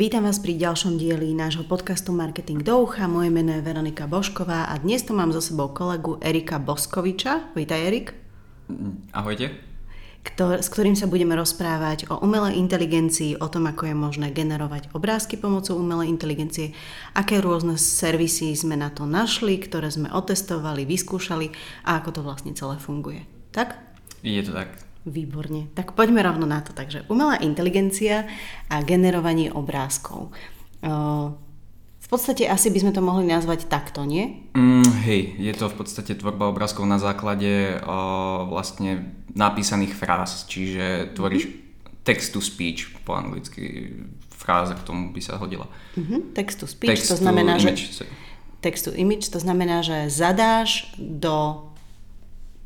Vítam vás pri ďalšom dieli nášho podcastu Marketing do ucha. Moje meno je Veronika Bošková a dnes tu mám so sebou kolegu Erika Boskoviča. Vítaj Erik. Ahojte. Ktor- s ktorým sa budeme rozprávať o umelej inteligencii, o tom, ako je možné generovať obrázky pomocou umelej inteligencie, aké rôzne servisy sme na to našli, ktoré sme otestovali, vyskúšali a ako to vlastne celé funguje. Tak? Je to tak. Výborne. Tak poďme rovno na to. Takže umelá inteligencia a generovanie obrázkov. V podstate asi by sme to mohli nazvať takto, nie? Mm, hej, je to v podstate tvorba obrázkov na základe uh, vlastne napísaných fráz, čiže tvoríš mm-hmm. text to speech po anglicky, fráza k tomu by sa hodila. Mm-hmm. Text to speech, text to znamená, image. že... Text to image, to znamená, že zadáš do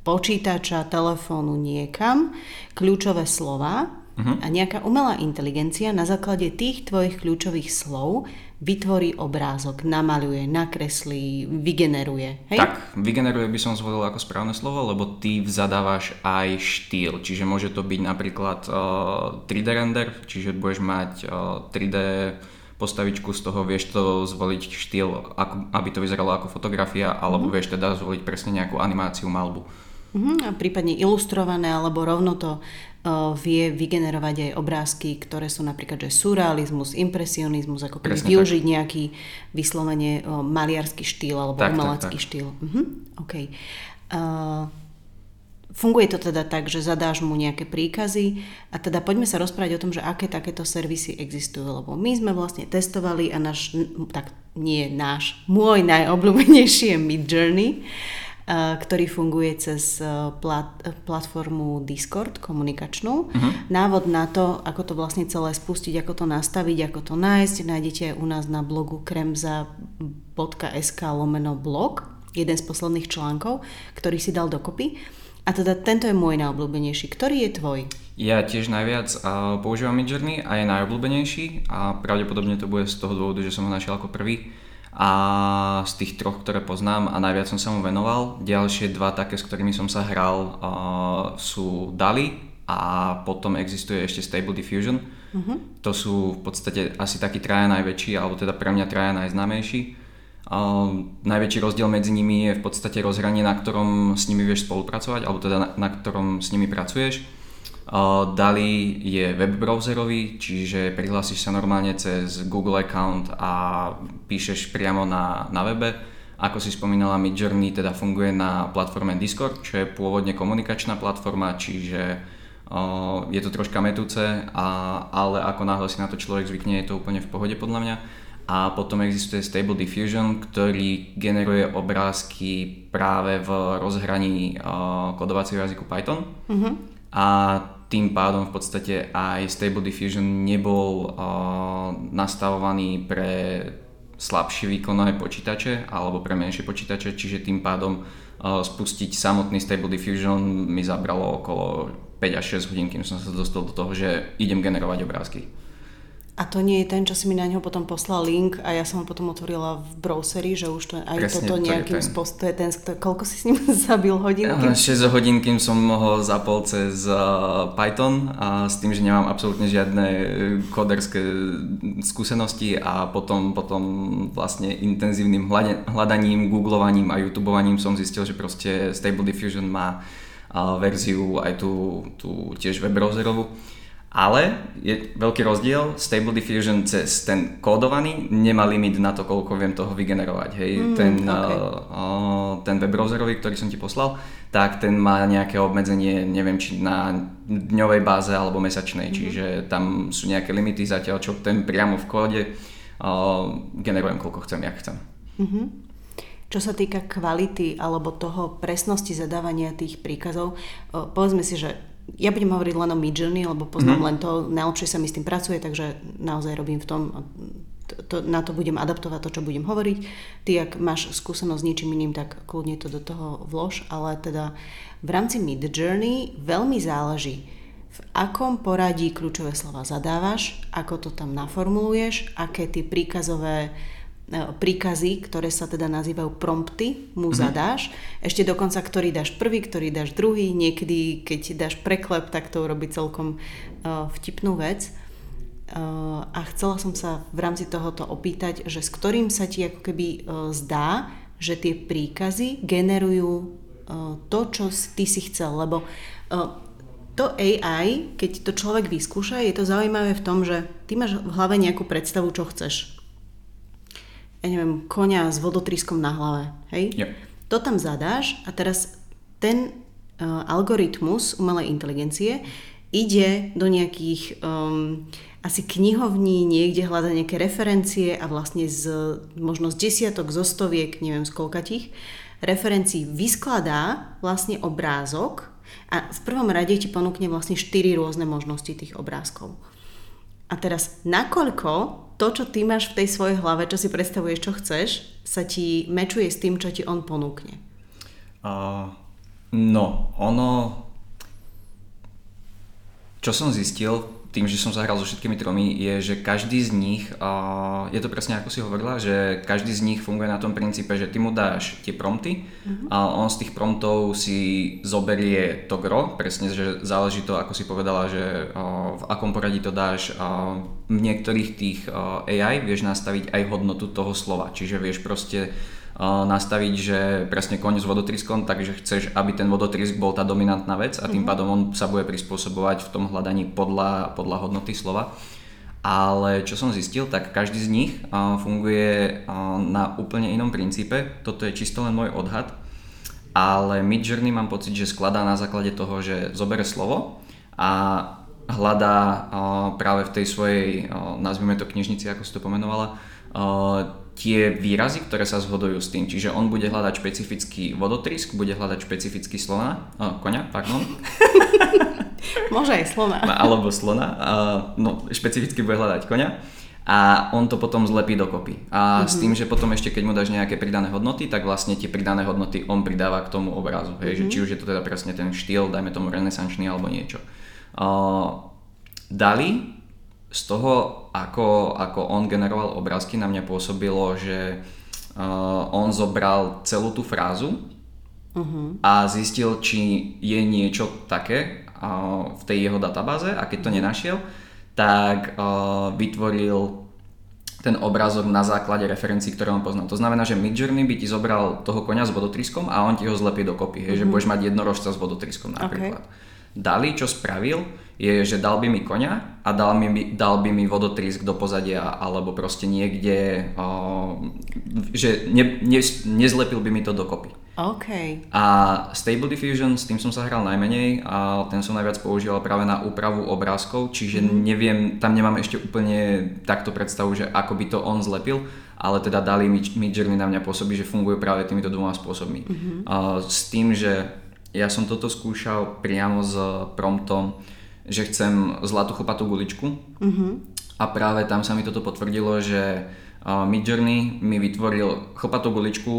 počítača, telefónu niekam kľúčové slova uh-huh. a nejaká umelá inteligencia na základe tých tvojich kľúčových slov vytvorí obrázok, namaľuje, nakreslí, vygeneruje. Hej? Tak, vygeneruje by som zvolil ako správne slovo, lebo ty zadávaš aj štýl. Čiže môže to byť napríklad uh, 3D render, čiže budeš mať uh, 3D postavičku, z toho vieš to zvoliť štýl, ako, aby to vyzeralo ako fotografia, alebo uh-huh. vieš teda zvoliť presne nejakú animáciu, malbu. Uh-huh, a prípadne ilustrované, alebo rovno to uh, vie vygenerovať aj obrázky, ktoré sú napríklad, že surrealizmus, impresionizmus, ako keby využiť tak. nejaký vyslovene uh, maliarský štýl alebo tak, umelecký tak, tak. štýl. Uh-huh, okay. uh, Funguje to teda tak, že zadáš mu nejaké príkazy a teda poďme sa rozprávať o tom, že aké takéto servisy existujú, lebo my sme vlastne testovali a náš, tak nie náš, môj najobľúbenejší je Mid Journey. Eh, ktorý funguje cez eh, plat, platformu Discord komunikačnú. Uh-huh. Návod na to, ako to vlastne celé spustiť, ako to nastaviť, ako to nájsť, nájdete u nás na blogu kremza.sk lomeno blog, jeden z posledných článkov, ktorý si dal dokopy. A teda tento je môj najobľúbenejší. Ktorý je tvoj? Ja tiež najviac uh, používam Midjourney a je najobľúbenejší a pravdepodobne to bude z toho dôvodu, že som ho našiel ako prvý a z tých troch, ktoré poznám a najviac som sa mu venoval. Ďalšie dva také, s ktorými som sa hral, uh, sú DALI a potom existuje ešte Stable Diffusion. Uh-huh. To sú v podstate asi takí traja najväčší, alebo teda pre mňa traja najznámejší. Uh, najväčší rozdiel medzi nimi je v podstate rozhranie, na ktorom s nimi vieš spolupracovať, alebo teda na, na ktorom s nimi pracuješ DALI je web browserový, čiže prihlásiš sa normálne cez Google account a píšeš priamo na, na webe. Ako si spomínala, Midjourney teda funguje na platforme Discord, čo je pôvodne komunikačná platforma, čiže je to troška metúce, ale ako náhle si na to človek zvykne, je to úplne v pohode podľa mňa. A potom existuje Stable Diffusion, ktorý generuje obrázky práve v rozhraní uh, kodovacieho jazyku Python. Mm-hmm. A tým pádom v podstate aj Stable Diffusion nebol uh, nastavovaný pre slabšie výkonné počítače alebo pre menšie počítače, čiže tým pádom uh, spustiť samotný Stable Diffusion mi zabralo okolo 5 až 6 hodín, kým som sa dostal do toho, že idem generovať obrázky. A to nie je ten, čo si mi na neho potom poslal link a ja som ho potom otvorila v browseri, že už to aj Presne, toto nejakým spôsobom, to je ten, koľko si s ním zabil hodín? 6 hodín, kým som mohol zapol cez uh, Python a s tým, že nemám absolútne žiadne koderské skúsenosti a potom, potom vlastne intenzívnym hľadaním, googlovaním a youtubovaním som zistil, že proste Stable Diffusion má uh, verziu aj tú, tú tiež web browserovú ale je veľký rozdiel, Stable Diffusion cez ten kódovaný nemá limit na to, koľko viem toho vygenerovať. Hej. Mm, ten, okay. uh, ten web browserový, ktorý som ti poslal, tak ten má nejaké obmedzenie, neviem či na dňovej báze alebo mesačnej, mm. čiže tam sú nejaké limity zatiaľ, čo ten priamo v kóde uh, generujem koľko chcem, jak chcem. Mm-hmm. Čo sa týka kvality alebo toho presnosti zadávania tých príkazov, povedzme si, že ja budem hovoriť len o Midjourney, lebo poznám mm. len to, najlepšie sa mi s tým pracuje, takže naozaj robím v tom, to, to, na to budem adaptovať to, čo budem hovoriť. Ty, ak máš skúsenosť s ničím iným, tak kľudne to do toho vlož, ale teda v rámci Midjourney veľmi záleží, v akom poradí kľúčové slova zadávaš, ako to tam naformuluješ, aké tie príkazové príkazy, ktoré sa teda nazývajú prompty, mu mm-hmm. zadáš. Ešte dokonca, ktorý dáš prvý, ktorý dáš druhý. Niekedy, keď dáš preklep, tak to urobí celkom uh, vtipnú vec. a chcela som sa v rámci tohoto opýtať, že s ktorým sa ti ako keby uh, zdá, že tie príkazy generujú uh, to, čo ty si chcel, lebo uh, to AI, keď to človek vyskúša, je to zaujímavé v tom, že ty máš v hlave nejakú predstavu, čo chceš. Ja neviem, konia s vodotryskom na hlave, hej? Yep. To tam zadáš a teraz ten uh, algoritmus umelej inteligencie ide do nejakých um, asi knihovní, niekde hľada nejaké referencie a vlastne z možno z desiatok, zo stoviek, neviem z koľkatých, referencií vyskladá vlastne obrázok a v prvom rade ti ponúkne vlastne štyri rôzne možnosti tých obrázkov. A teraz, nakoľko to, čo ty máš v tej svojej hlave, čo si predstavuješ, čo chceš, sa ti mečuje s tým, čo ti on ponúkne? Uh, no, ono čo som zistil tým, že som zahral so všetkými tromi, je, že každý z nich, uh, je to presne ako si hovorila, že každý z nich funguje na tom princípe, že ty mu dáš tie prompty mm-hmm. a on z tých promptov si zoberie to gro, presne, že záleží to, ako si povedala, že uh, v akom poradí to dáš. Uh, v niektorých tých uh, AI vieš nastaviť aj hodnotu toho slova, čiže vieš proste nastaviť, že presne koň s vodotryskom, takže chceš, aby ten vodotrysk bol tá dominantná vec a tým mm-hmm. pádom on sa bude prispôsobovať v tom hľadaní podľa, podľa hodnoty slova. Ale čo som zistil, tak každý z nich funguje na úplne inom princípe. Toto je čisto len môj odhad. Ale Midjourney mám pocit, že skladá na základe toho, že zobere slovo a hľadá práve v tej svojej, nazvime to knižnici, ako si to pomenovala, tie výrazy, ktoré sa zhodujú s tým. Čiže on bude hľadať špecifický vodotrysk, bude hľadať špecifický slona, uh, koňa, pardon. Môže aj slona. Alebo slona, no špecificky bude hľadať koňa a on to potom zlepí dokopy. A mm-hmm. s tým, že potom ešte keď mu dáš nejaké pridané hodnoty, tak vlastne tie pridané hodnoty on pridáva k tomu obrazu. Hej? Mm-hmm. Že či už je to teda presne ten štýl, dajme tomu renesančný alebo niečo. Uh, Dali z toho, ako, ako on generoval obrázky, na mňa pôsobilo, že uh, on zobral celú tú frázu uh-huh. a zistil, či je niečo také uh, v tej jeho databáze a keď to mhm. nenašiel, tak uh, vytvoril ten obrázok na základe referencií, ktoré on pozná. To znamená, že Midjourney by ti zobral toho konia s vodotryskom a on ti ho zlepí dokopy, mm-hmm. že budeš mať jednorožca s vodotryskom napríklad. Okay. Dali, čo spravil, je, že dal by mi konia a dal, mi, dal by mi vodotrísk do pozadia alebo proste niekde, uh, že ne, ne, nezlepil by mi to dokopy. OK. A Stable Diffusion, s tým som sa hral najmenej a ten som najviac používal práve na úpravu obrázkov, čiže mm. neviem, tam nemám ešte úplne takto predstavu, že ako by to on zlepil, ale teda dali Midjourney na mňa pôsobí, že fungujú práve týmito dvoma spôsobmi. Mm-hmm. Uh, s tým, že ja som toto skúšal priamo s promptom, že chcem zlatú chopatú guličku mm-hmm. a práve tam sa mi toto potvrdilo, že Midjourney mi vytvoril chlpatú guličku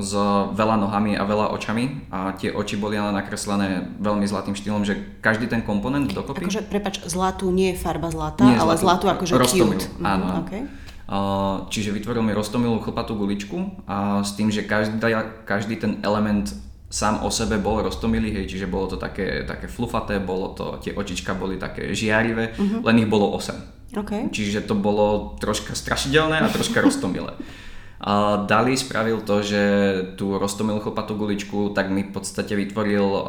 s veľa nohami a veľa očami a tie oči boli ale nakreslené veľmi zlatým štýlom, že každý ten komponent dokopy... Akože, prepač, zlatú nie je farba zlatá, nie ale zlatú, zlatú akože roztomil, cute. Mhm, áno. Okay. Čiže vytvoril mi roztomilú chlpatú guličku a s tým, že každý, každý ten element sám o sebe bol roztomilý, hej, čiže bolo to také, také flufaté, bolo to, tie očička boli také žiarivé, uh-huh. len ich bolo 8. Okay. Čiže to bolo troška strašidelné a troška roztomilé. A Dali spravil to, že tú roztomilú chlpatú guličku tak mi v podstate vytvoril uh,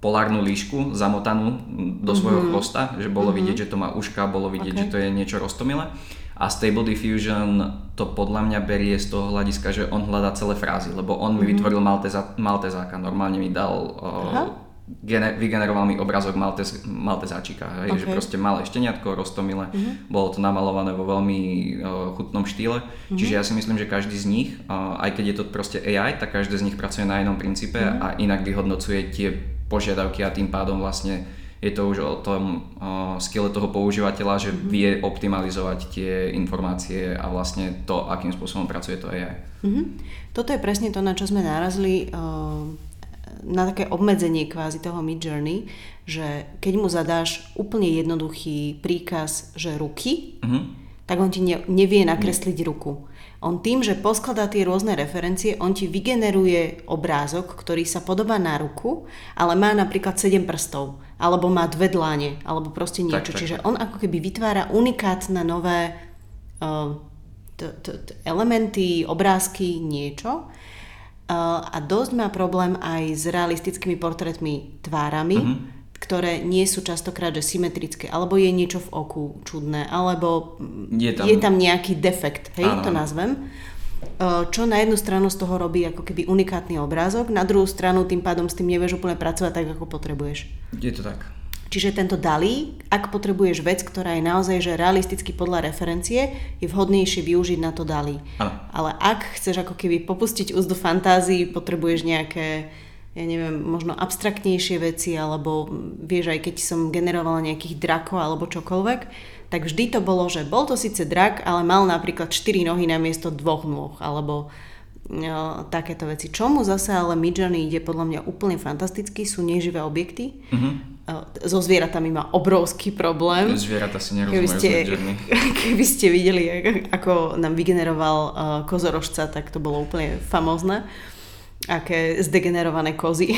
polárnu líšku zamotanú do svojho mm-hmm. chvosta, že bolo mm-hmm. vidieť, že to má uška, bolo vidieť, okay. že to je niečo roztomilé. A Stable Diffusion to podľa mňa berie z toho hľadiska, že on hľadá celé frázy, lebo on mi mhm. vytvoril Malteza, Maltezáka, normálne mi dal, uh, gene, vygeneroval mi obrazok Maltez, Maltezáčika, hej, okay. že proste malé šteniatko, roztomile, mm-hmm. bolo to namalované vo veľmi uh, chutnom štýle, mm-hmm. čiže ja si myslím, že každý z nich, uh, aj keď je to proste AI, tak každý z nich pracuje na inom princípe mm-hmm. a inak vyhodnocuje tie požiadavky a tým pádom vlastne je to už o tom uh, skille toho používateľa, že mm-hmm. vie optimalizovať tie informácie a vlastne to, akým spôsobom pracuje to AI. Mm-hmm. Toto je presne to, na čo sme narazili na také obmedzenie kvázi toho Mid Journey, že keď mu zadáš úplne jednoduchý príkaz, že ruky, mm-hmm. tak on ti ne, nevie nakresliť ruku. On tým, že poskladá tie rôzne referencie, on ti vygeneruje obrázok, ktorý sa podobá na ruku, ale má napríklad 7 prstov, alebo má dve dláne, alebo proste niečo. Tak, tak, Čiže on ako keby vytvára unikátne nové uh, t- t- t- elementy, obrázky, niečo. Uh, a dosť má problém aj s realistickými portrétmi tvárami, mm-hmm ktoré nie sú častokrát že symetrické, alebo je niečo v oku čudné, alebo je tam, je tam nejaký defekt, hej, áno. to nazvem. Čo na jednu stranu z toho robí ako keby unikátny obrázok, na druhú stranu tým pádom s tým nevieš úplne pracovať tak, ako potrebuješ. Je to tak. Čiže tento DALI, ak potrebuješ vec, ktorá je naozaj že realisticky podľa referencie, je vhodnejšie využiť na to DALI. Ale ak chceš ako keby popustiť úzdu fantázii, potrebuješ nejaké ja neviem, možno abstraktnejšie veci, alebo vieš, aj keď som generovala nejakých drakov alebo čokoľvek, tak vždy to bolo, že bol to síce drak, ale mal napríklad 4 nohy na miesto dvoch nôh, alebo no, takéto veci. Čomu zase ale Midjourney ide podľa mňa úplne fantasticky, sú neživé objekty. Mm-hmm. So zvieratami má obrovský problém. Zvieratá si nerozumejú keby ste, keby ste videli, ako nám vygeneroval kozorožca, tak to bolo úplne famózne aké zdegenerované kozy.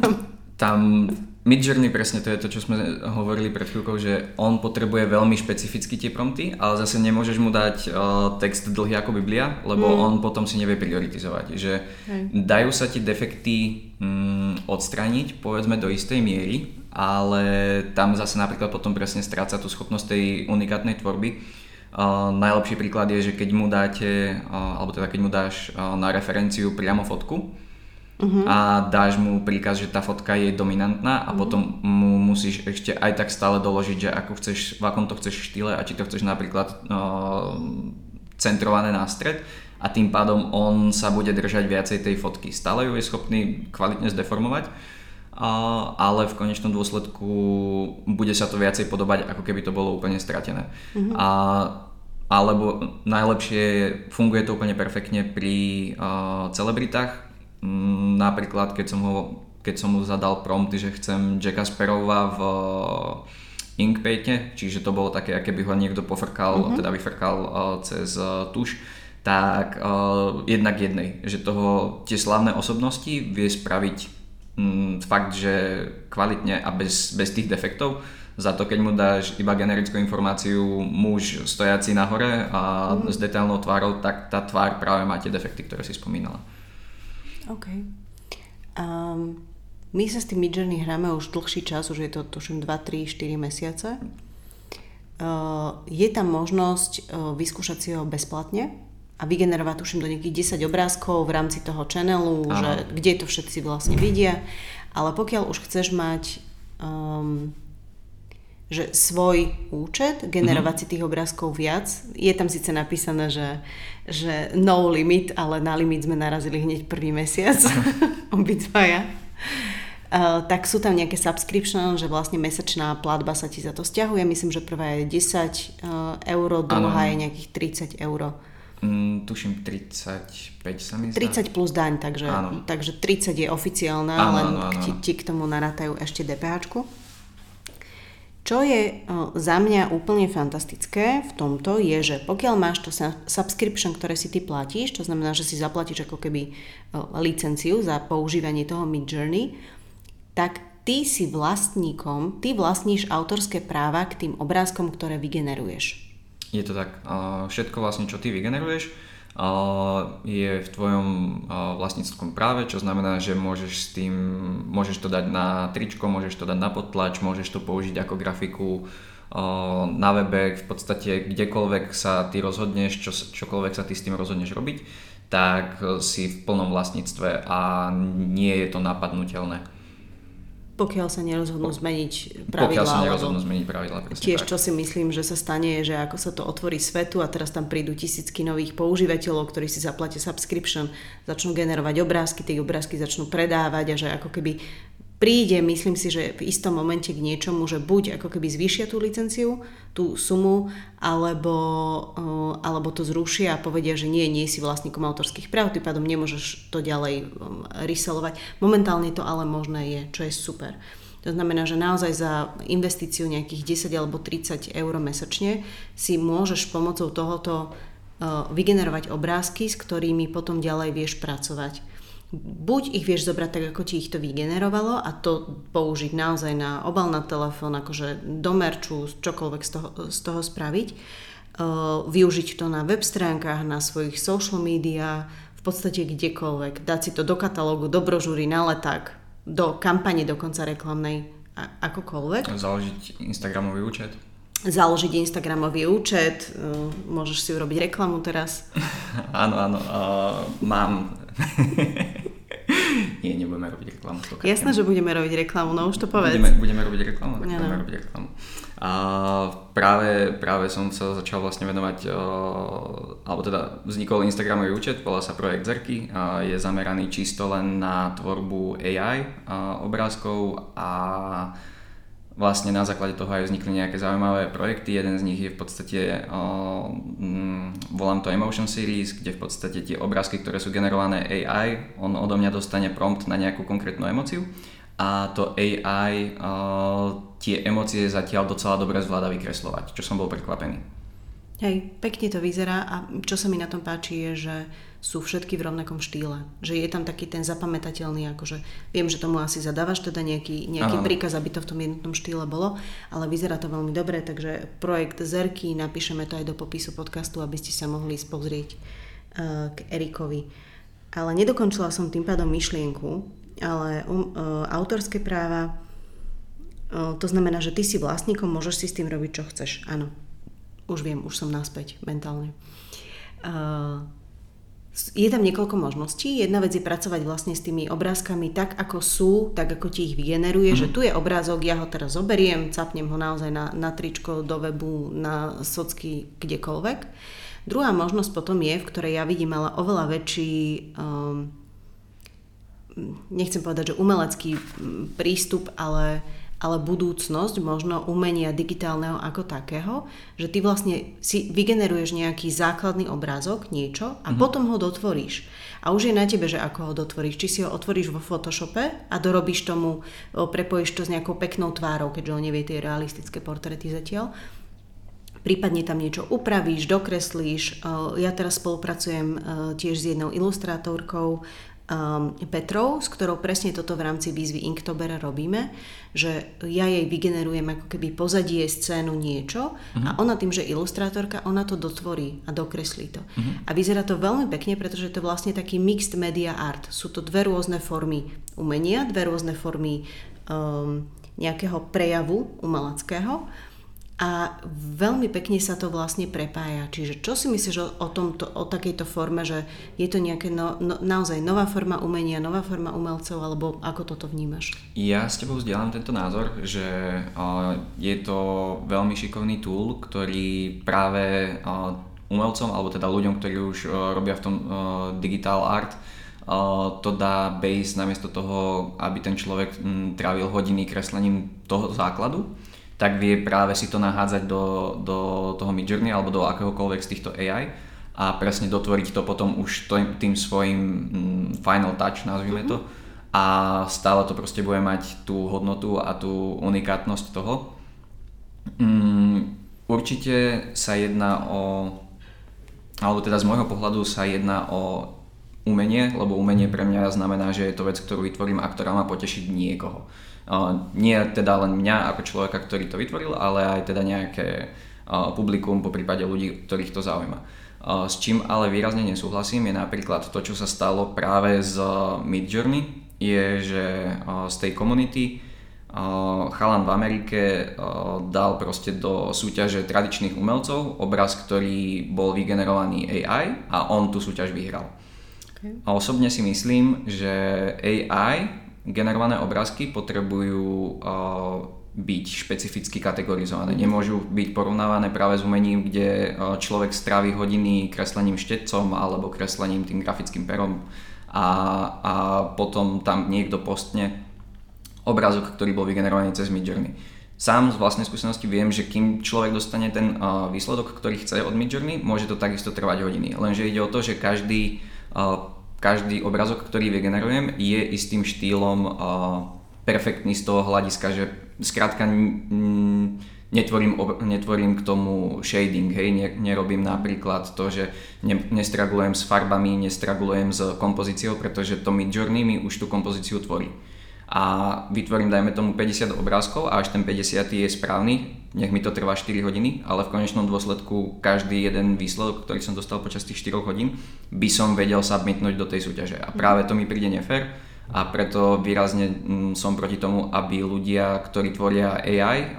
Tam Midjourney presne to je to, čo sme hovorili pred chvíľkou, že on potrebuje veľmi špecificky tie prompty, ale zase nemôžeš mu dať uh, text dlhý ako Biblia, lebo mm. on potom si nevie prioritizovať. Že Hej. dajú sa ti defekty um, odstraniť, povedzme do istej miery, ale tam zase napríklad potom presne stráca tú schopnosť tej unikátnej tvorby. Uh, najlepší príklad je, že keď mu dáte, uh, alebo teda keď mu dáš uh, na referenciu priamo fotku, uh-huh. a dáš mu príkaz, že tá fotka je dominantná a uh-huh. potom mu musíš ešte aj tak stále doložiť, že ako chceš, v akom to chceš štýle a či to chceš napríklad uh, centrované na stred a tým pádom on sa bude držať viacej tej fotky. Stále ju je schopný kvalitne zdeformovať, ale v konečnom dôsledku bude sa to viacej podobať, ako keby to bolo úplne stratené. Uh-huh. A alebo najlepšie funguje to úplne perfektne pri uh, celebritách, Mm, napríklad, keď som, ho, keď som mu zadal prompt, že chcem Jacka Sparrowa v eh, Inkpainte, čiže to bolo také, aké by ho niekto pofrkal, uh-huh. teda vyfrkal uh, cez uh, tuš, tak uh, jednak jednej, že toho tie slavné osobnosti vie spraviť fakt, že kvalitne a bez, bez tých defektov. Za to, keď mu dáš iba generickú informáciu muž stojaci nahore a uh-huh. s detailnou tvárou, tak tá tvár práve má tie defekty, ktoré si spomínala. OK. Um, my sa s tým Midjourney hráme už dlhší čas, už je to tuším 2, 3, 4 mesiace. Uh, je tam možnosť uh, vyskúšať si ho bezplatne a vygenerovať tuším do nejakých 10 obrázkov v rámci toho channelu, že, kde to všetci vlastne vidia. Ale pokiaľ už chceš mať um, že svoj účet, generovať mm-hmm. si tých obrázkov viac. Je tam síce napísané, že, že no limit, ale na limit sme narazili hneď prvý mesiac, obidvaja. Uh, tak sú tam nejaké subscription, že vlastne mesačná platba sa ti za to stiahuje. Myslím, že prvá je 10 uh, eur, druhá je nejakých 30 eur. Mm, tuším 35 sa mi 30 plus daň, takže, takže 30 je oficiálna, áno, len áno, áno. Ti, ti k tomu narátajú ešte DPH. Čo je za mňa úplne fantastické v tomto je, že pokiaľ máš to subscription, ktoré si ty platíš, to znamená, že si zaplatíš ako keby licenciu za používanie toho Mid Journey, tak ty si vlastníkom, ty vlastníš autorské práva k tým obrázkom, ktoré vygeneruješ. Je to tak. Všetko vlastne, čo ty vygeneruješ, je v tvojom vlastníctvom práve, čo znamená, že môžeš s tým, môžeš to dať na tričko, môžeš to dať na podtlač, môžeš to použiť ako grafiku na webe, v podstate kdekoľvek sa ty rozhodneš, čo, čokoľvek sa ty s tým rozhodneš robiť, tak si v plnom vlastníctve a nie je to napadnutelné. Pokiaľ sa nerozhodnú zmeniť pravidlá. Pokiaľ sa nerozhodnú zmeniť pravidlá. Tiež tak. čo si myslím, že sa stane, že ako sa to otvorí svetu a teraz tam prídu tisícky nových používateľov, ktorí si zaplatia subscription, začnú generovať obrázky, tie obrázky začnú predávať a že ako keby príde, myslím si, že v istom momente k niečomu, že buď ako keby zvýšia tú licenciu, tú sumu, alebo, uh, alebo to zrušia a povedia, že nie, nie si vlastníkom autorských práv, tým pádom nemôžeš to ďalej um, reselovať. Momentálne to ale možné je, čo je super. To znamená, že naozaj za investíciu nejakých 10 alebo 30 eur mesačne si môžeš pomocou tohoto uh, vygenerovať obrázky, s ktorými potom ďalej vieš pracovať. Buď ich vieš zobrať tak, ako ti ich to vygenerovalo a to použiť naozaj na obal na telefón, akože do merču, čokoľvek z toho, z toho spraviť. Uh, využiť to na web stránkach, na svojich social media, v podstate kdekoľvek. Dať si to do katalógu, do brožúry, na leták, do kampane dokonca reklamnej, a, akokoľvek. Založiť Instagramový účet. Založiť Instagramový účet, uh, môžeš si urobiť reklamu teraz. áno, áno, uh, mám. Nie, nebudeme robiť reklamu. Jasné, že budeme robiť reklamu, no už to povedz. Budeme, budeme robiť reklamu, tak budeme robiť reklamu. A práve, práve som sa začal vlastne venovať, uh, alebo teda vznikol Instagramový účet, volá sa Projekt Zerky, je zameraný čisto len na tvorbu AI uh, obrázkov a vlastne na základe toho aj vznikli nejaké zaujímavé projekty. Jeden z nich je v podstate, uh, mm, volám to Emotion Series, kde v podstate tie obrázky, ktoré sú generované AI, on odo mňa dostane prompt na nejakú konkrétnu emociu a to AI uh, tie emócie zatiaľ docela dobre zvláda vykreslovať, čo som bol prekvapený. Hej, pekne to vyzerá a čo sa mi na tom páči je, že sú všetky v rovnakom štýle. Že je tam taký ten zapamätateľný, akože viem, že tomu asi zadávaš teda nejaký, nejaký príkaz, aby to v tom jednotnom štýle bolo, ale vyzerá to veľmi dobre, takže projekt Zerky, napíšeme to aj do popisu podcastu, aby ste sa mohli spozrieť uh, k Erikovi. Ale nedokončila som tým pádom myšlienku, ale um, uh, autorské práva to znamená, že ty si vlastníkom, môžeš si s tým robiť, čo chceš. Áno, už viem, už som naspäť mentálne. Je tam niekoľko možností. Jedna vec je pracovať vlastne s tými obrázkami tak, ako sú, tak, ako ti ich vygeneruje, mm. že tu je obrázok, ja ho teraz zoberiem, capnem ho naozaj na, na tričko, do webu, na socky, kdekoľvek. Druhá možnosť potom je, v ktorej ja vidím ale oveľa väčší um, nechcem povedať, že umelecký prístup, ale ale budúcnosť možno umenia digitálneho ako takého, že ty vlastne si vygeneruješ nejaký základný obrázok, niečo a mm-hmm. potom ho dotvoríš. A už je na tebe, že ako ho dotvoríš. Či si ho otvoríš vo Photoshope a dorobíš tomu, prepojíš to s nejakou peknou tvárou, keďže on nevie tie realistické portréty zatiaľ. Prípadne tam niečo upravíš, dokreslíš. Ja teraz spolupracujem tiež s jednou ilustrátorkou, um, Petrov, s ktorou presne toto v rámci výzvy Inktober robíme, že ja jej vygenerujem ako keby pozadie scénu niečo uh-huh. a mhm. ona tým, že ilustrátorka, ona to dotvorí a dokreslí to. Uh-huh. A vyzerá to veľmi pekne, pretože to je vlastne taký mixed media art. Sú to dve rôzne formy umenia, dve rôzne formy um, nejakého prejavu umeleckého a veľmi pekne sa to vlastne prepája. Čiže čo si myslíš o, o, tomto, o takejto forme, že je to nejaké no, no, naozaj nová forma umenia, nová forma umelcov, alebo ako toto vnímaš? Ja s tebou zdieľam tento názor, že uh, je to veľmi šikovný tool, ktorý práve uh, umelcom, alebo teda ľuďom, ktorí už uh, robia v tom uh, digital art, Uh, to dá base namiesto toho, aby ten človek trávil hodiny kreslením toho základu, tak vie práve si to nahádzať do, do toho Midjourney alebo do akéhokoľvek z týchto AI a presne dotvoriť to potom už tým svojim mm, final touch, nazvime to. A stále to proste bude mať tú hodnotu a tú unikátnosť toho. Mm, určite sa jedná o, alebo teda z môjho pohľadu sa jedná o umenie, lebo umenie pre mňa znamená, že je to vec, ktorú vytvorím a ktorá má potešiť niekoho nie teda len mňa ako človeka, ktorý to vytvoril, ale aj teda nejaké publikum, po prípade ľudí, ktorých to zaujíma. S čím ale výrazne nesúhlasím je napríklad to, čo sa stalo práve z Midjourney, je, že z tej komunity chalan v Amerike dal proste do súťaže tradičných umelcov obraz, ktorý bol vygenerovaný AI a on tú súťaž vyhral. Okay. A osobne si myslím, že AI generované obrázky potrebujú byť špecificky kategorizované. Nemôžu byť porovnávané práve s umením, kde človek strávi hodiny kreslením štetcom alebo kreslením tým grafickým perom a, a potom tam niekto postne obrázok, ktorý bol vygenerovaný cez Midjourney. Sám z vlastnej skúsenosti viem, že kým človek dostane ten uh, výsledok, ktorý chce od Midjourney, môže to takisto trvať hodiny. Lenže ide o to, že každý uh, každý obrazok, ktorý vygenerujem, je istým štýlom uh, perfektný z toho hľadiska, že skrátka netvorím, netvorím k tomu shading, hej, nerobím napríklad to, že ne, nestragulujem s farbami, nestragulujem s kompozíciou, pretože to Midjourney mi už tú kompozíciu tvorí. A vytvorím, dajme tomu 50 obrázkov a až ten 50 je správny, nech mi to trvá 4 hodiny, ale v konečnom dôsledku každý jeden výsledok, ktorý som dostal počas tých 4 hodín, by som vedel submitnúť do tej súťaže. A práve to mi príde nefér, a preto výrazne mm, som proti tomu, aby ľudia, ktorí tvoria AI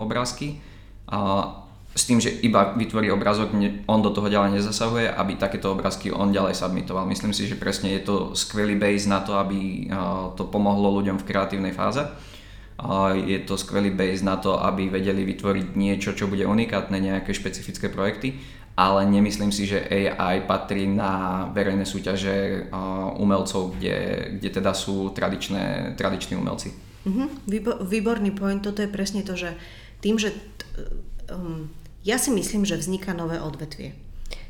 obrázky, s tým, že iba vytvorí obrázok, on do toho ďalej nezasahuje, aby takéto obrázky on ďalej submitoval. Myslím si, že presne je to skvelý base na to, aby to pomohlo ľuďom v kreatívnej fáze. Je to skvelý base na to, aby vedeli vytvoriť niečo, čo bude unikátne, nejaké špecifické projekty ale nemyslím si, že AI patrí na verejné súťaže umelcov, kde, kde teda sú tradičné, tradiční umelci. Uh-huh. výborný point, toto je presne to, že tým, že um, ja si myslím, že vzniká nové odvetvie.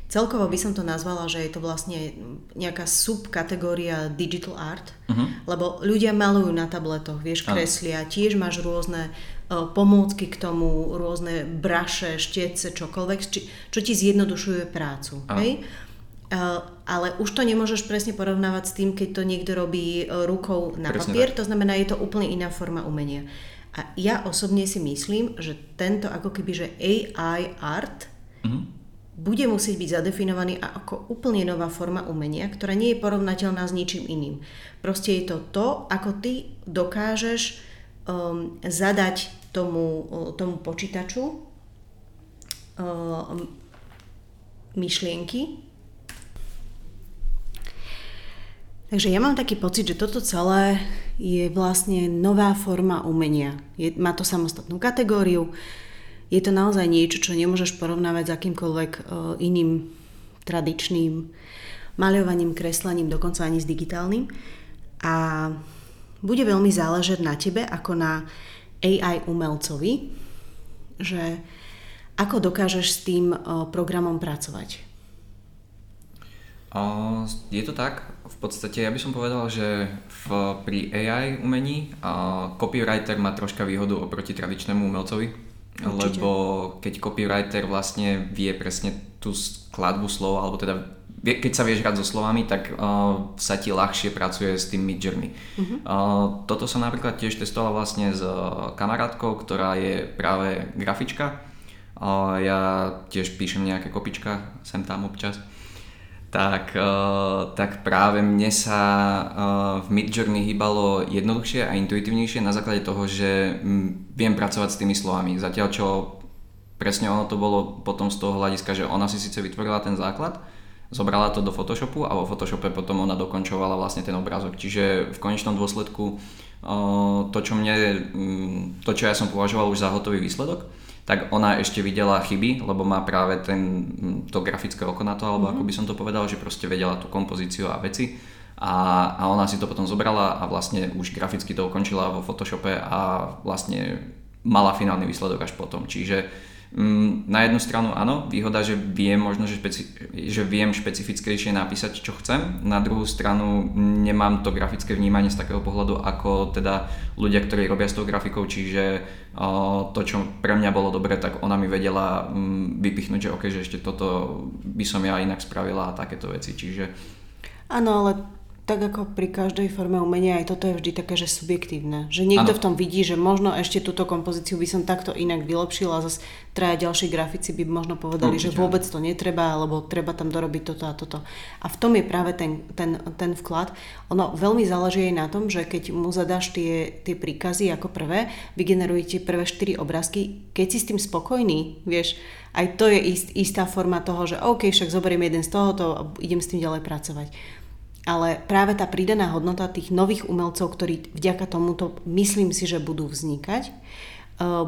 Celkovo by som to nazvala, že je to vlastne nejaká subkategória digital art, uh-huh. lebo ľudia malujú na tabletoch, vieš, kreslia, tiež máš rôzne E, pomôcky k tomu, rôzne braše, štiece, čokoľvek, či, čo ti zjednodušuje prácu. Hej? E, ale už to nemôžeš presne porovnávať s tým, keď to niekto robí e, rukou na presne papier, tak. to znamená, je to úplne iná forma umenia. A ja osobne si myslím, že tento ako keby, že AI art mm-hmm. bude musieť byť zadefinovaný ako úplne nová forma umenia, ktorá nie je porovnateľná s ničím iným. Proste je to to, ako ty dokážeš um, zadať tomu, tomu počítaču um, myšlienky. Takže ja mám taký pocit, že toto celé je vlastne nová forma umenia. Je, má to samostatnú kategóriu. Je to naozaj niečo, čo nemôžeš porovnávať s akýmkoľvek uh, iným tradičným maľovaním, kreslením, dokonca ani s digitálnym. A bude veľmi záležať na tebe ako na AI umelcovi, že ako dokážeš s tým programom pracovať? Je to tak. V podstate ja by som povedal, že v, pri AI umení copywriter má troška výhodu oproti tradičnému umelcovi. Určite. Lebo keď copywriter vlastne vie presne tú skladbu slov, alebo teda keď sa vieš hrať so slovami, tak uh, sa ti ľahšie pracuje s tým Midjourney. Uh-huh. Uh, toto som napríklad tiež testoval vlastne s kamarátkou, ktorá je práve grafička. Uh, ja tiež píšem nejaké kopička, sem tam občas. Tak, uh, tak práve mne sa uh, v Midjourney hýbalo jednoduchšie a intuitívnejšie na základe toho, že m, viem pracovať s tými slovami. Zatiaľ čo presne ono to bolo potom z toho hľadiska, že ona si síce vytvorila ten základ, zobrala to do Photoshopu a vo Photoshope potom ona dokončovala vlastne ten obrázok. Čiže v konečnom dôsledku to, čo, mne, mm, to, čo ja som považoval už za hotový výsledok, tak ona ešte videla chyby, lebo má práve ten, to grafické oko na to, alebo mm-hmm. ako by som to povedal, že proste vedela tú kompozíciu a veci. A, a ona si to potom zobrala a vlastne už graficky to ukončila vo Photoshope a vlastne mala finálny výsledok až potom. Čiže na jednu stranu áno, výhoda, že viem možno, že, špeci- že viem špecifickejšie napísať, čo chcem. Na druhú stranu nemám to grafické vnímanie z takého pohľadu, ako teda ľudia, ktorí robia s tou grafikou, čiže to, čo pre mňa bolo dobre, tak ona mi vedela mm, vypichnúť, že ok, že ešte toto by som ja inak spravila a takéto veci, čiže... Áno, ale tak ako pri každej forme umenia, aj toto je vždy také, že subjektívne. Že niekto ano. v tom vidí, že možno ešte túto kompozíciu by som takto inak vylepšil a zase traja ďalší grafici by možno povedali, Určite. že vôbec to netreba, alebo treba tam dorobiť toto a toto. A v tom je práve ten, ten, ten vklad. Ono veľmi záleží aj na tom, že keď mu zadáš tie, tie príkazy ako prvé, vygenerujete prvé 4 obrázky, keď si s tým spokojný, vieš, aj to je ist, istá forma toho, že OK, však zoberiem jeden z tohoto a idem s tým ďalej pracovať ale práve tá pridaná hodnota tých nových umelcov, ktorí vďaka tomuto myslím si, že budú vznikať, e,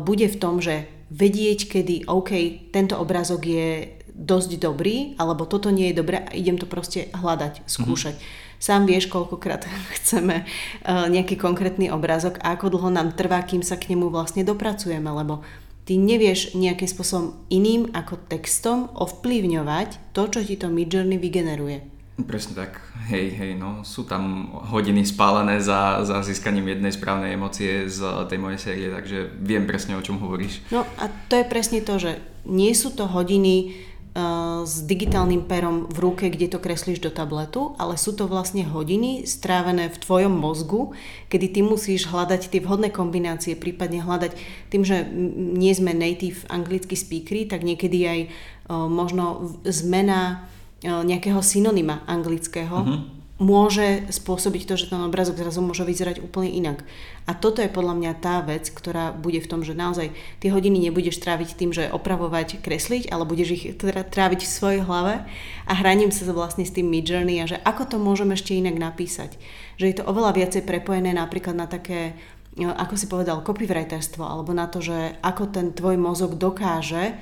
bude v tom, že vedieť, kedy OK, tento obrázok je dosť dobrý, alebo toto nie je dobré a idem to proste hľadať, mhm. skúšať. Mm-hmm. Sám vieš, koľkokrát chceme e, nejaký konkrétny obrázok a ako dlho nám trvá, kým sa k nemu vlastne dopracujeme, lebo ty nevieš nejakým spôsobom iným ako textom ovplyvňovať to, čo ti to Midjourney vygeneruje. Presne tak. Hej, hej, no sú tam hodiny spálené za, za získaním jednej správnej emócie z tej mojej série, takže viem presne o čom hovoríš. No a to je presne to, že nie sú to hodiny uh, s digitálnym perom v ruke, kde to kreslíš do tabletu, ale sú to vlastne hodiny strávené v tvojom mozgu, kedy ty musíš hľadať tie vhodné kombinácie, prípadne hľadať tým, že nie sme native anglickí speakery, tak niekedy aj uh, možno zmena E, nejakého synonyma anglického uh-huh. môže spôsobiť to, že ten obrazok zrazu môže vyzerať úplne inak. A toto je podľa mňa tá vec, ktorá bude v tom, že naozaj tie hodiny nebudeš tráviť tým, že opravovať, kresliť, ale budeš ich tráviť v svojej hlave a hraním sa vlastne s tým Midjourney a že ako to môžem ešte inak napísať. Že je to oveľa viacej prepojené napríklad na také e, ako si povedal, copywriterstvo, alebo na to, že ako ten tvoj mozog dokáže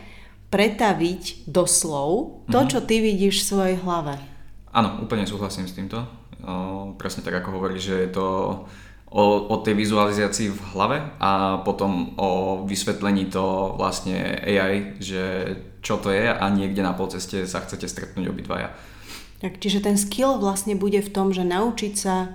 pretaviť do slov to, mm-hmm. čo ty vidíš v svojej hlave. Áno, úplne súhlasím s týmto. O, presne tak, ako hovoríš, že je to o, o tej vizualizácii v hlave a potom o vysvetlení to vlastne AI, že čo to je a niekde na polceste sa chcete stretnúť obidvaja. Tak, čiže ten skill vlastne bude v tom, že naučiť sa,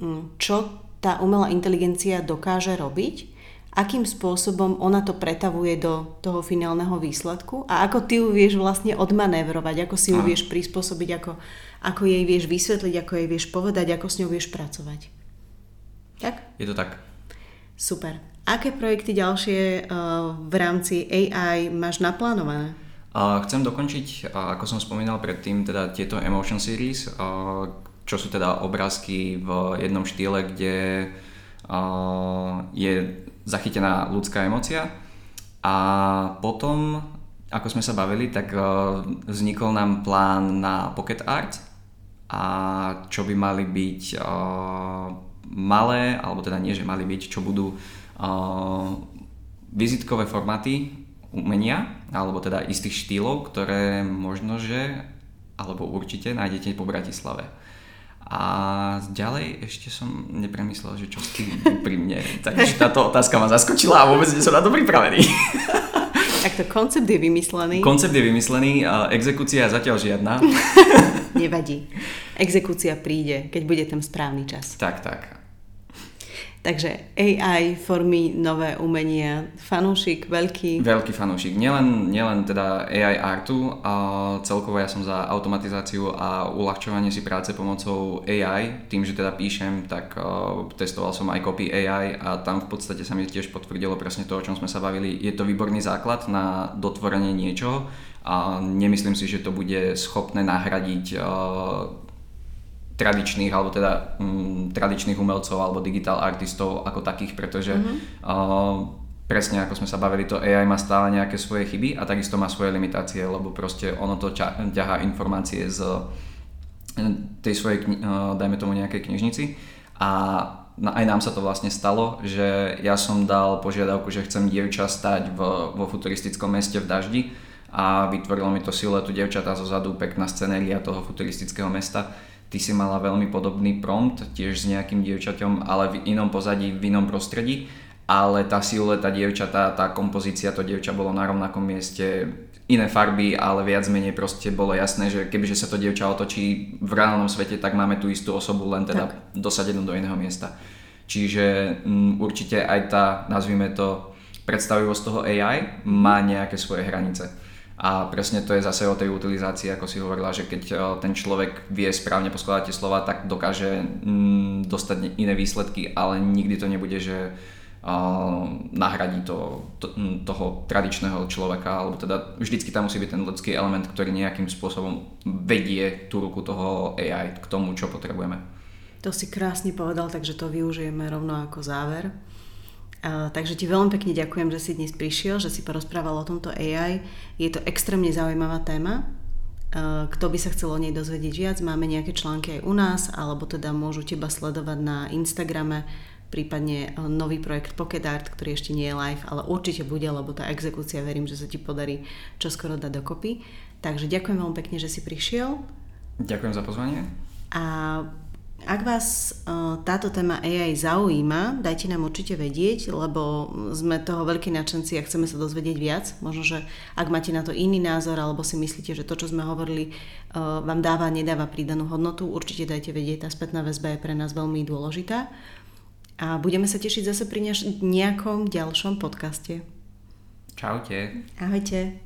mm, čo tá umelá inteligencia dokáže robiť akým spôsobom ona to pretavuje do toho finálneho výsledku a ako ty ju vieš vlastne odmanévrovať, ako si ju vieš prispôsobiť, ako, ako jej vieš vysvetliť, ako jej vieš povedať, ako s ňou vieš pracovať. Tak? Je to tak. Super. Aké projekty ďalšie uh, v rámci AI máš naplánované? Chcem dokončiť, ako som spomínal predtým, teda tieto Emotion Series, čo sú teda obrázky v jednom štýle, kde je zachytená ľudská emocia. A potom, ako sme sa bavili, tak eh, vznikol nám plán na pocket art a čo by mali byť uh, malé, alebo teda nie, že mali byť, čo budú uh, vizitkové formáty umenia, alebo teda istých štýlov, ktoré možno, že alebo určite nájdete po Bratislave. A ďalej ešte som nepremyslel, že čo s tým pri mne. Takže táto otázka ma zaskočila a vôbec nie som na to pripravený. Tak to koncept je vymyslený. Koncept je vymyslený, a exekúcia zatiaľ žiadna. Nevadí. Exekúcia príde, keď bude ten správny čas. Tak, tak. Takže AI, formy, nové umenia, fanúšik, veľký. Veľký fanúšik. Nielen, nielen teda AI artu, a celkovo ja som za automatizáciu a uľahčovanie si práce pomocou AI. Tým, že teda píšem, tak uh, testoval som aj copy AI a tam v podstate sa mi tiež potvrdilo presne to, o čom sme sa bavili. Je to výborný základ na dotvorenie niečoho a nemyslím si, že to bude schopné nahradiť uh, tradičných alebo teda um, tradičných umelcov alebo digital artistov ako takých, pretože mm-hmm. uh, presne ako sme sa bavili, to AI má stále nejaké svoje chyby a takisto má svoje limitácie, lebo proste ono to ťahá informácie z tej svojej, uh, dajme tomu nejakej knižnici a aj nám sa to vlastne stalo, že ja som dal požiadavku, že chcem dievča stať v, vo futuristickom meste v daždi a vytvorilo mi to siluetu dievčatá zo zadu, pekná scenéria toho futuristického mesta ty si mala veľmi podobný prompt, tiež s nejakým dievčaťom, ale v inom pozadí, v inom prostredí, ale tá silueta dievčatá, tá kompozícia, to dievča bolo na rovnakom mieste, iné farby, ale viac menej proste bolo jasné, že kebyže sa to dievča otočí v reálnom svete, tak máme tú istú osobu, len teda tak. dosadenú do iného miesta. Čiže m, mm, určite aj tá, nazvime to, predstavivosť toho AI má nejaké svoje hranice. A presne to je zase o tej utilizácii, ako si hovorila, že keď eh, ten človek vie správne poskladať tie slova, tak dokáže mm, dostať iné výsledky, ale nikdy to nebude, že uh, nahradí to, mm, toho tradičného človeka, alebo teda vždycky tam musí byť ten ľudský element, ktorý nejakým spôsobom vedie tú ruku toho AI k tomu, čo potrebujeme. To si krásne povedal, takže to využijeme rovno ako záver. Takže ti veľmi pekne ďakujem, že si dnes prišiel, že si porozprával o tomto AI. Je to extrémne zaujímavá téma. Kto by sa chcel o nej dozvedieť viac, máme nejaké články aj u nás, alebo teda môžu teba sledovať na Instagrame, prípadne uh, nový projekt Pocket Art, ktorý ešte nie je live, ale určite bude, lebo tá exekúcia verím, že sa ti podarí čoskoro dať dokopy. Takže ďakujem veľmi pekne, že si prišiel. Ďakujem za pozvanie. A Ak vás uh, táto téma AI zaujíma, dajte nám určite vedieť, lebo sme toho veľkí nadšenci a chceme sa dozvedieť viac. Možno, že ak máte na to iný názor, alebo si myslíte, že to, čo sme hovorili, uh, vám dáva, nedáva pridanú hodnotu, určite dajte vedieť. Tá spätná väzba je pre nás veľmi dôležitá. A budeme sa tešiť zase pri nejakom ďalšom podcaste. Čaute. Ahojte.